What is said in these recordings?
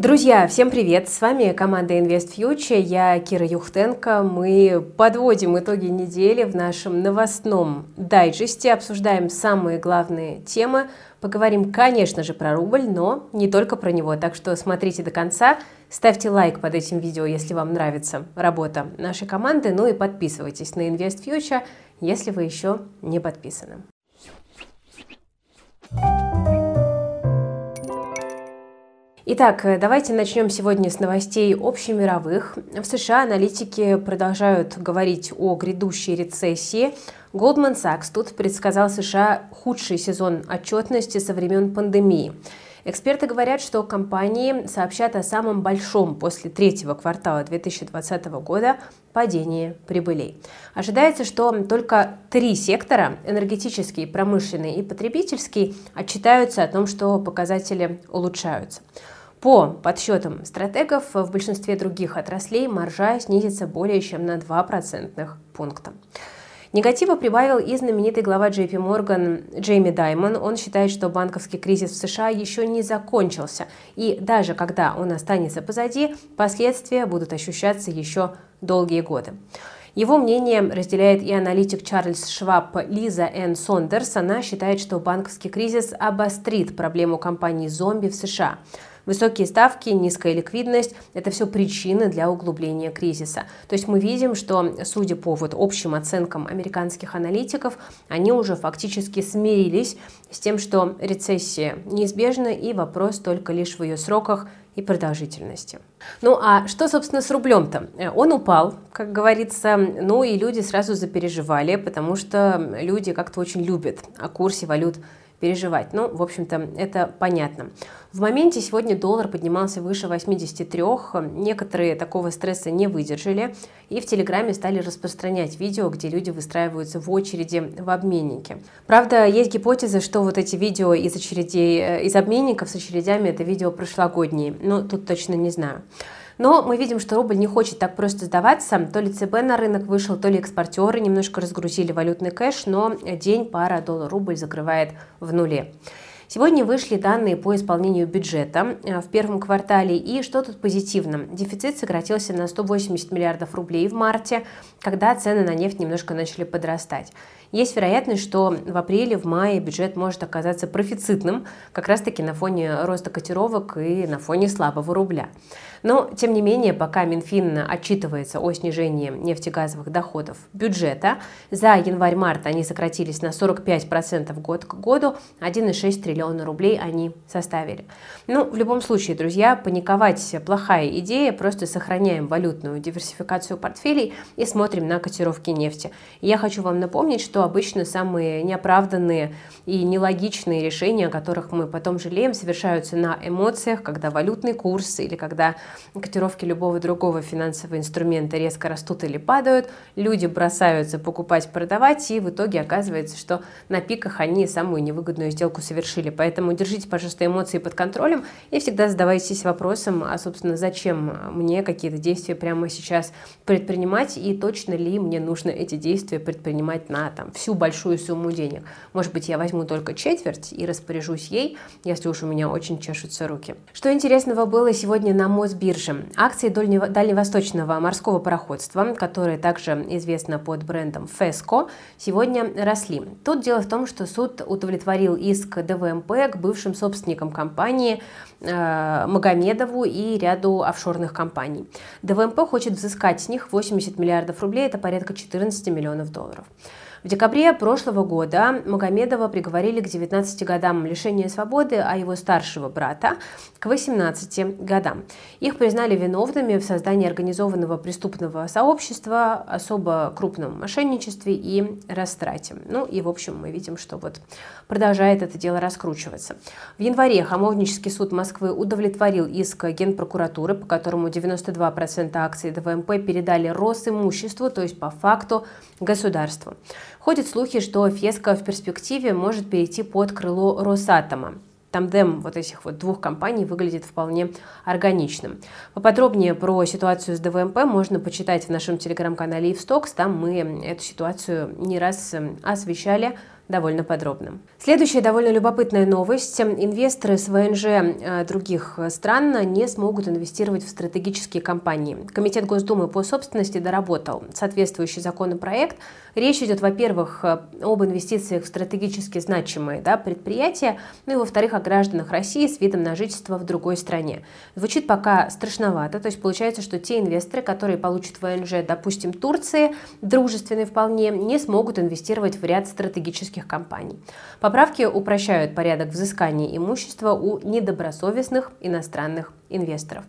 Друзья, всем привет! С вами команда Invest Future, я Кира Юхтенко. Мы подводим итоги недели в нашем новостном дайджесте, обсуждаем самые главные темы, поговорим, конечно же, про рубль, но не только про него, так что смотрите до конца, ставьте лайк под этим видео, если вам нравится работа нашей команды, ну и подписывайтесь на Invest Future, если вы еще не подписаны. Итак, э, давайте начнем сегодня с новостей общемировых. В США аналитики продолжают говорить о грядущей рецессии. Goldman Sachs тут предсказал США худший сезон отчетности со времен пандемии. Эксперты говорят, что компании сообщат о самом большом после третьего квартала 2020 года падении прибылей. Ожидается, что только три сектора – энергетический, промышленный и потребительский – отчитаются о том, что показатели улучшаются. По подсчетам стратегов, в большинстве других отраслей маржа снизится более чем на 2 процентных пункта. Негатива прибавил и знаменитый глава JP Morgan Джейми Даймон. Он считает, что банковский кризис в США еще не закончился, и даже когда он останется позади, последствия будут ощущаться еще долгие годы. Его мнение разделяет и аналитик Чарльз Шваб Лиза Н. Сондерс. Она считает, что банковский кризис обострит проблему компаний зомби в США. Высокие ставки, низкая ликвидность – это все причины для углубления кризиса. То есть мы видим, что, судя по вот общим оценкам американских аналитиков, они уже фактически смирились с тем, что рецессия неизбежна и вопрос только лишь в ее сроках и продолжительности. Ну а что, собственно, с рублем-то? Он упал, как говорится, ну и люди сразу запереживали, потому что люди как-то очень любят о курсе валют переживать. Ну, в общем-то, это понятно. В моменте сегодня доллар поднимался выше 83, некоторые такого стресса не выдержали и в Телеграме стали распространять видео, где люди выстраиваются в очереди в обменнике. Правда, есть гипотеза, что вот эти видео из очередей, э, из обменников с очередями, это видео прошлогодние, но тут точно не знаю. Но мы видим, что рубль не хочет так просто сдаваться. То ли ЦБ на рынок вышел, то ли экспортеры немножко разгрузили валютный кэш, но день пара доллар-рубль закрывает в нуле. Сегодня вышли данные по исполнению бюджета э, в первом квартале. И что тут позитивно? Дефицит сократился на 180 миллиардов рублей в марте, когда цены на нефть немножко начали подрастать. Есть вероятность, что в апреле, в мае бюджет может оказаться профицитным, как раз-таки на фоне роста котировок и на фоне слабого рубля. Но, тем не менее, пока Минфин отчитывается о снижении нефтегазовых доходов бюджета, за январь-март они сократились на 45% год к году, 1,6 триллиона рублей они составили. Ну, в любом случае, друзья, паниковать плохая идея, просто сохраняем валютную диверсификацию портфелей и смотрим на котировки нефти. Я хочу вам напомнить, что обычно самые неоправданные и нелогичные решения, о которых мы потом жалеем, совершаются на эмоциях, когда валютный курс или когда котировки любого другого финансового инструмента резко растут или падают, люди бросаются покупать, продавать, и в итоге оказывается, что на пиках они самую невыгодную сделку совершили. Поэтому держите, пожалуйста, эмоции под контролем и всегда задавайтесь вопросом, а, собственно, зачем мне какие-то действия прямо сейчас предпринимать, и точно ли мне нужно эти действия предпринимать на там, всю большую сумму денег. Может быть, я возьму только четверть и распоряжусь ей, если уж у меня очень чешутся руки. Что интересного было сегодня на Мосбирже? Акции дальневосточного морского пароходства, которые также известно под брендом FESCO, сегодня росли. Тут дело в том, что суд удовлетворил иск К бывшим собственникам компании э, Магомедову и ряду офшорных компаний. ДВМП хочет взыскать с них 80 миллиардов рублей, это порядка 14 миллионов долларов. В декабре прошлого года Магомедова приговорили к 19 годам лишения свободы, а его старшего брата к 18 годам. Их признали виновными в создании организованного преступного сообщества, особо крупном мошенничестве и растрате. Ну и в общем мы видим, что вот продолжает это дело раскручиваться. В январе Хамовнический суд Москвы удовлетворил иск Генпрокуратуры, по которому 92% акций ДВМП передали Росимуществу, то есть по факту государству. Ходят слухи, что Феска в перспективе может перейти под крыло Росатома. Тандем вот этих вот двух компаний выглядит вполне органичным. Поподробнее про ситуацию с ДВМП можно почитать в нашем телеграм-канале Ивстокс. Там мы эту ситуацию не раз эм, освещали довольно подробно. Следующая довольно любопытная новость. Инвесторы с ВНЖ э, других стран не смогут инвестировать в стратегические компании. Комитет Госдумы по собственности доработал соответствующий законопроект. Речь идет, во-первых, об инвестициях в стратегически значимые да, предприятия, ну и, во-вторых, о гражданах России с видом на жительство в другой стране. Звучит пока страшновато, то есть получается, что те инвесторы, которые получат ВНЖ, допустим, Турции, дружественные вполне, не смогут инвестировать в ряд стратегических компаний. Поправки упрощают порядок взыскания имущества у недобросовестных иностранных инвесторов.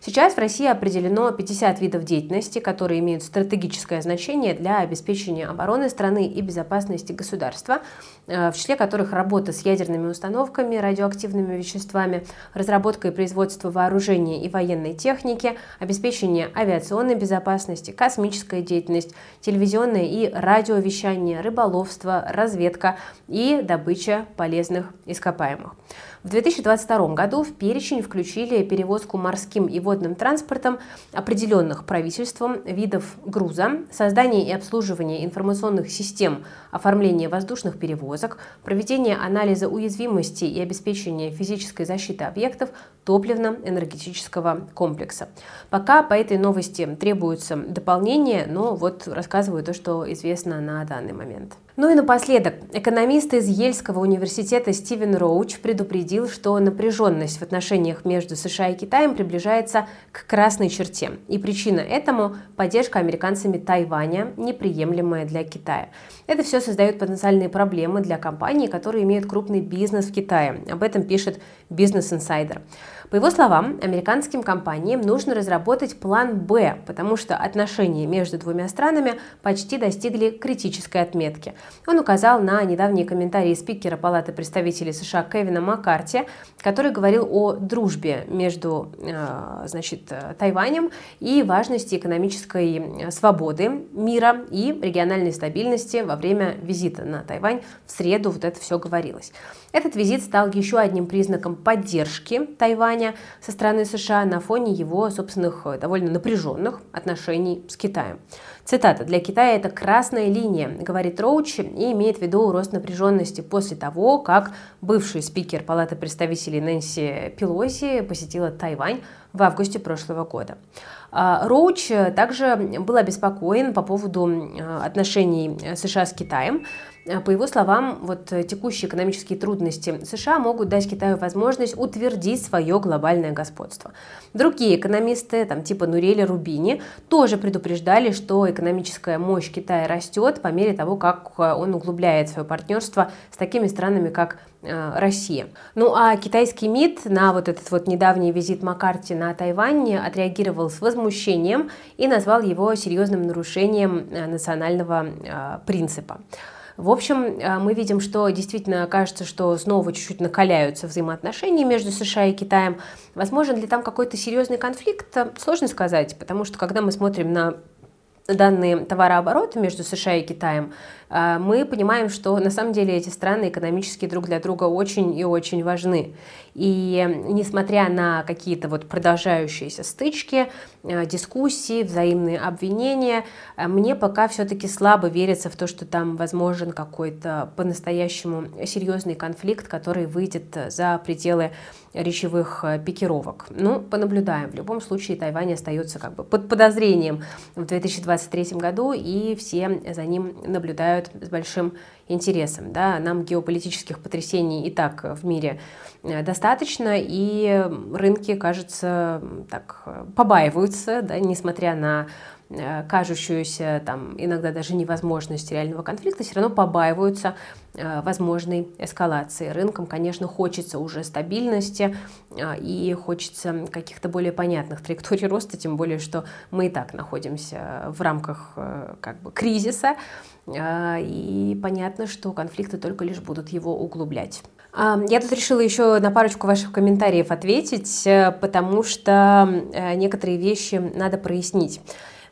Сейчас в России определено 50 видов деятельности, которые имеют стратегическое значение для обеспечения обороны страны и безопасности государства, э, в числе которых работа с ядерными установками, радиоактивными веществами, разработка и производство вооружения и военной техники, обеспечение авиационной безопасности, космическая деятельность, телевизионное и радиовещание, рыболовство, разведка и добыча полезных ископаемых. В 2022 году в перечень включили перевозку морским и водным транспортом определенных правительством видов груза, создание и обслуживание информационных систем оформления воздушных перевозок, проведение анализа уязвимости и обеспечение физической защиты объектов топливно-энергетического комплекса. Пока по этой новости требуется дополнение, но вот рассказываю то, что известно на данный момент. Ну и напоследок, экономист из Ельского университета Стивен Роуч предупредил, что напряженность в отношениях между США и Китаем приближается к красной черте. И причина этому – поддержка американцами Тайваня, неприемлемая для Китая. Это все создает потенциальные проблемы для компаний, которые имеют крупный бизнес в Китае. Об этом пишет Business Insider. По его словам, американским компаниям нужно разработать план «Б», потому что отношения между двумя странами почти достигли критической отметки. Он указал на недавние комментарии спикера Палаты представителей США Кевина Маккарти, который говорил о дружбе между э, значит, Тайванем и важности экономической свободы мира и региональной стабильности во время визита на Тайвань. В среду вот это все говорилось. Этот визит стал еще одним признаком поддержки Тайваня со стороны США на фоне его собственных э, довольно напряженных отношений с Китаем. Цитата. «Для Китая это красная линия», говорит Роуч, и имеет в виду рост напряженности после того, как бывший спикер Палаты представителей Нэнси Пелоси посетила Тайвань в августе прошлого года. А, Роуч также был обеспокоен по поводу э, отношений США с Китаем. Э, по его словам, вот э, текущие экономические трудности США могут дать Китаю возможность утвердить свое глобальное господство. Другие экономисты, там, типа Нурели Рубини, тоже предупреждали, что экономическая мощь Китая растет по мере того, как э, он углубляет свое партнерство с такими странами, как Россия. Ну а китайский МИД на вот этот вот недавний визит Маккарти на Тайвань отреагировал с возмущением и назвал его серьезным нарушением национального принципа. В общем, э, мы видим, что действительно кажется, что снова чуть-чуть накаляются взаимоотношения между США и Китаем. Возможно ли там какой-то серьезный конфликт? Сложно сказать, потому что когда мы смотрим на данные товарооборота между США и Китаем, а, мы понимаем, что на самом деле эти страны экономически друг для друга очень и очень важны. И несмотря на какие-то вот продолжающиеся стычки, а, дискуссии, взаимные обвинения, мне пока все-таки слабо верится в то, что там возможен какой-то по-настоящему серьезный конфликт, который выйдет за пределы речевых пикировок. Ну, понаблюдаем. В любом случае Тайвань остается как бы под подозрением в 2023 году, и все за ним наблюдают с большим интересом. Да? Нам геополитических потрясений и так в мире э, достаточно, и рынки, кажется, так побаиваются, да, несмотря на кажущуюся там иногда даже невозможность реального конфликта, все равно побаиваются э, возможной эскалации. Рынкам, конечно, хочется уже стабильности э, и хочется каких-то более понятных траекторий роста, тем более, что мы и так находимся в рамках как бы кризиса, и понятно, что конфликты только лишь будут его углублять. Я тут решила еще на парочку ваших комментариев ответить, потому что некоторые вещи надо прояснить.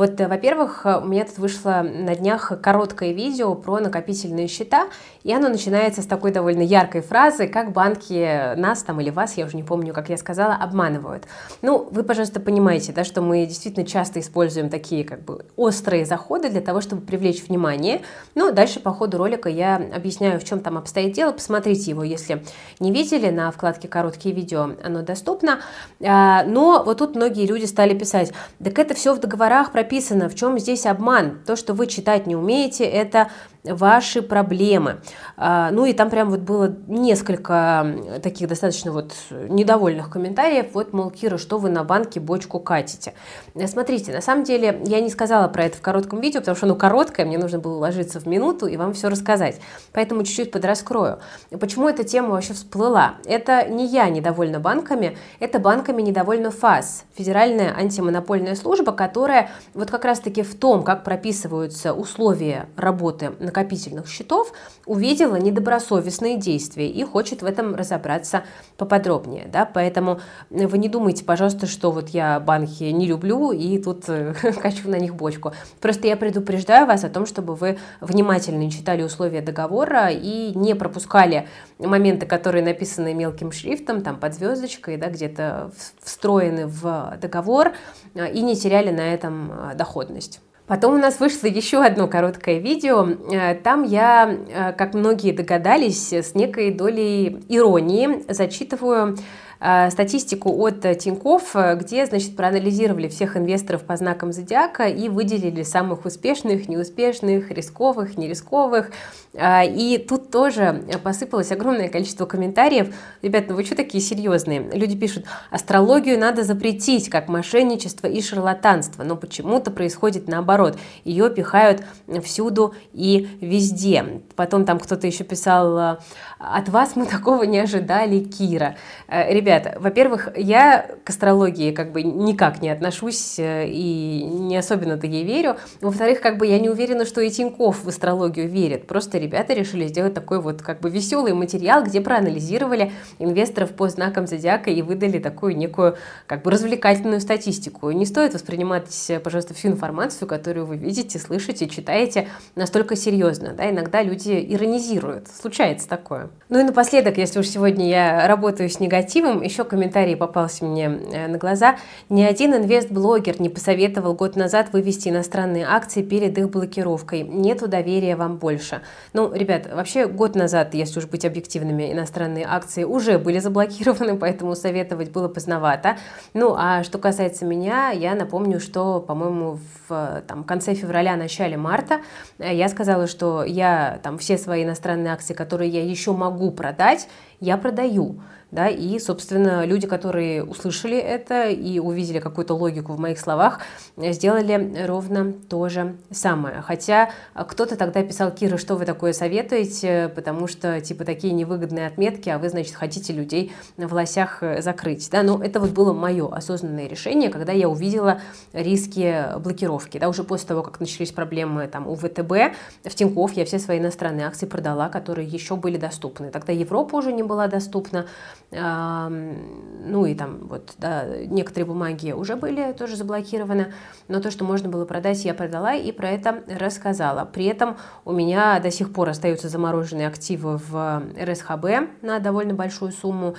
Вот, во-первых, у меня тут вышло на днях короткое видео про накопительные счета, и оно начинается с такой довольно яркой фразы, как банки нас там или вас, я уже не помню, как я сказала, обманывают. Ну, вы, пожалуйста, понимаете, да, что мы действительно часто используем такие как бы острые заходы для того, чтобы привлечь внимание. Ну, дальше по ходу ролика я объясняю, в чем там обстоит дело. Посмотрите его, если не видели, на вкладке «Короткие видео» оно доступно. А, но вот тут многие люди стали писать, так это все в договорах прописано, в чем здесь обман? То, что вы читать не умеете, это ваши проблемы. А, ну и там прям вот было несколько таких достаточно вот недовольных комментариев. Вот, мол, Кира, что вы на банке бочку катите? Э, смотрите, на самом деле я не сказала про это в коротком видео, потому что оно короткое, мне нужно было уложиться в минуту и вам все рассказать. Поэтому чуть-чуть подраскрою. Почему эта тема вообще всплыла? Это не я недовольна банками, это банками недовольна ФАС, Федеральная антимонопольная служба, которая вот как раз-таки в том, как прописываются условия работы накопительных счетов, увидела недобросовестные действия и хочет в этом разобраться поподробнее. Да? Поэтому вы не думайте, пожалуйста, что вот я банки не люблю и тут э, качу на них бочку. Просто я предупреждаю вас о том, чтобы вы внимательно читали условия договора и не пропускали моменты, которые написаны мелким шрифтом, там под звездочкой, да, где-то встроены в договор, э, и не теряли на этом э, доходность. Потом у нас вышло еще одно короткое видео. Э, там я, э, как многие догадались, с некой долей иронии зачитываю статистику от Тиньков, э, где, значит, проанализировали всех инвесторов по знакам зодиака и выделили самых успешных, неуспешных, рисковых, нерисковых. Э, и тут тоже посыпалось огромное количество комментариев. Ребят, ну вы что такие серьезные? Люди пишут, астрологию надо запретить, как мошенничество и шарлатанство, но почему-то происходит наоборот. Ее пихают всюду и везде. Потом там кто-то еще писал, от вас мы такого не ожидали, Кира. Ребят, ребята, во-первых, я к астрологии как бы никак не отношусь э, и не особенно-то ей верю. Во-вторых, как бы я не уверена, что и Тиньков в астрологию верит. Просто ребята решили сделать такой вот как бы веселый материал, где проанализировали инвесторов по знакам зодиака и выдали такую некую как бы развлекательную статистику. Не стоит воспринимать, пожалуйста, всю информацию, которую вы видите, слышите, читаете настолько серьезно. Да? Иногда люди иронизируют. Случается такое. Ну и напоследок, если уж сегодня я работаю с негативом, еще комментарий попался мне э, на глаза. Ни один инвест-блогер не посоветовал год назад вывести иностранные акции перед их блокировкой. Нету доверия вам больше. Ну, ребят, вообще год назад, если уж быть объективными, иностранные акции уже были заблокированы, поэтому советовать было поздновато. Ну, а что касается меня, я напомню, что, по-моему, в там, конце февраля, начале марта э, я сказала, что я там все свои иностранные акции, которые я еще могу продать, я продаю да, и, собственно, люди, которые услышали это и увидели какую-то логику в моих словах, сделали ровно то же самое. Хотя кто-то тогда писал, Кира, что вы такое советуете, потому что, типа, такие невыгодные отметки, а вы, значит, хотите людей в лосях закрыть, да, но это вот было мое осознанное решение, когда я увидела риски блокировки, да, уже после того, как начались проблемы там у ВТБ, в Тинькофф я все свои иностранные акции продала, которые еще были доступны. Тогда Европа уже не была доступна, ну и там вот да, некоторые бумаги уже были тоже заблокированы, но то, что можно было продать, я продала и про это рассказала. При этом у меня до сих пор остаются замороженные активы в РСХБ на довольно большую сумму,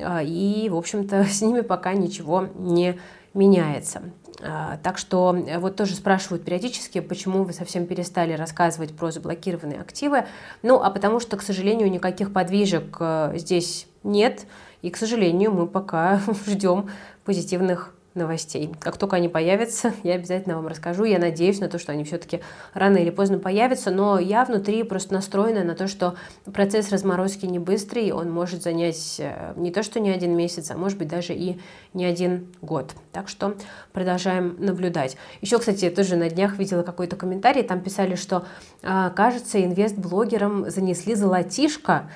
а, и, в общем-то, с ними пока ничего не меняется. А, так что вот тоже спрашивают периодически, почему вы совсем перестали рассказывать про заблокированные активы. Ну, а потому что, к сожалению, никаких подвижек э, здесь нет. И, к сожалению, мы пока ждем позитивных новостей. Как только они появятся, я обязательно вам расскажу. Я надеюсь на то, что они все-таки рано или поздно появятся, но я внутри просто настроена на то, что процесс разморозки не быстрый, он может занять э, не то, что не один месяц, а может быть даже и не один год. Так что продолжаем наблюдать. Еще, кстати, тоже на днях видела какой-то комментарий, там писали, что, а, кажется, инвест-блогерам занесли золотишко,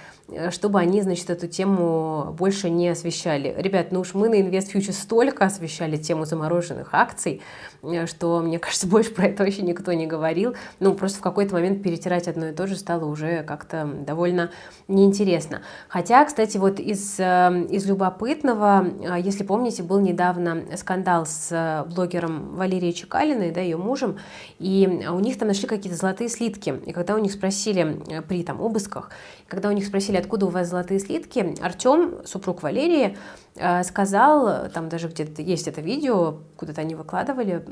чтобы они, значит, эту тему больше не освещали. Ребят, ну уж мы на InvestFuture столько освещали тему замороженных акций, э, что, мне кажется, больше про это вообще никто не говорил. Ну, просто в какой-то момент перетирать одно и то же стало уже как-то довольно неинтересно. Хотя, кстати, вот из, э, из любопытного, если помните, был недавно скандал с блогером Валерией Чекалиной, да, ее мужем, и у них там нашли какие-то золотые слитки. И когда у них спросили при там обысках, когда у них спросили, откуда у вас золотые слитки, Артем, супруг Валерии, сказал, там даже где-то есть это видео, куда-то они выкладывали,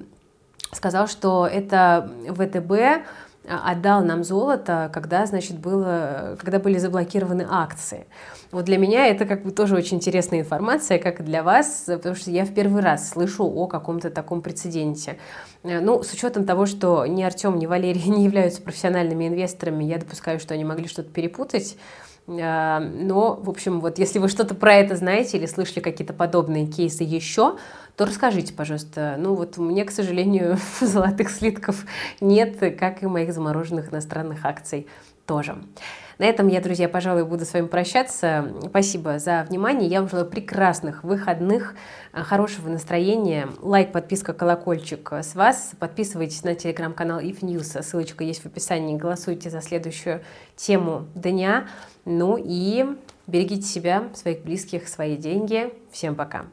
сказал, что это ВТБ отдал нам золото, когда, значит, было, когда были заблокированы акции. Вот для меня это как бы тоже очень интересная информация, как и для вас, потому что я в первый раз слышу о каком-то таком прецеденте. Ну, с учетом того, что ни Артем, ни Валерий не являются профессиональными инвесторами, я допускаю, что они могли что-то перепутать. А, но, в общем, вот если вы что-то про это знаете или слышали какие-то подобные кейсы еще, то расскажите, пожалуйста. Ну вот мне, к сожалению, золотых слитков нет, как и моих замороженных иностранных акций тоже. На этом я, друзья, пожалуй, буду с вами прощаться. Спасибо за внимание. Я вам желаю прекрасных выходных, хорошего настроения. Лайк, подписка, колокольчик с вас. Подписывайтесь на телеграм-канал If News. Ссылочка есть в описании. Голосуйте за следующую тему дня. Ну и берегите себя, своих близких, свои деньги. Всем пока.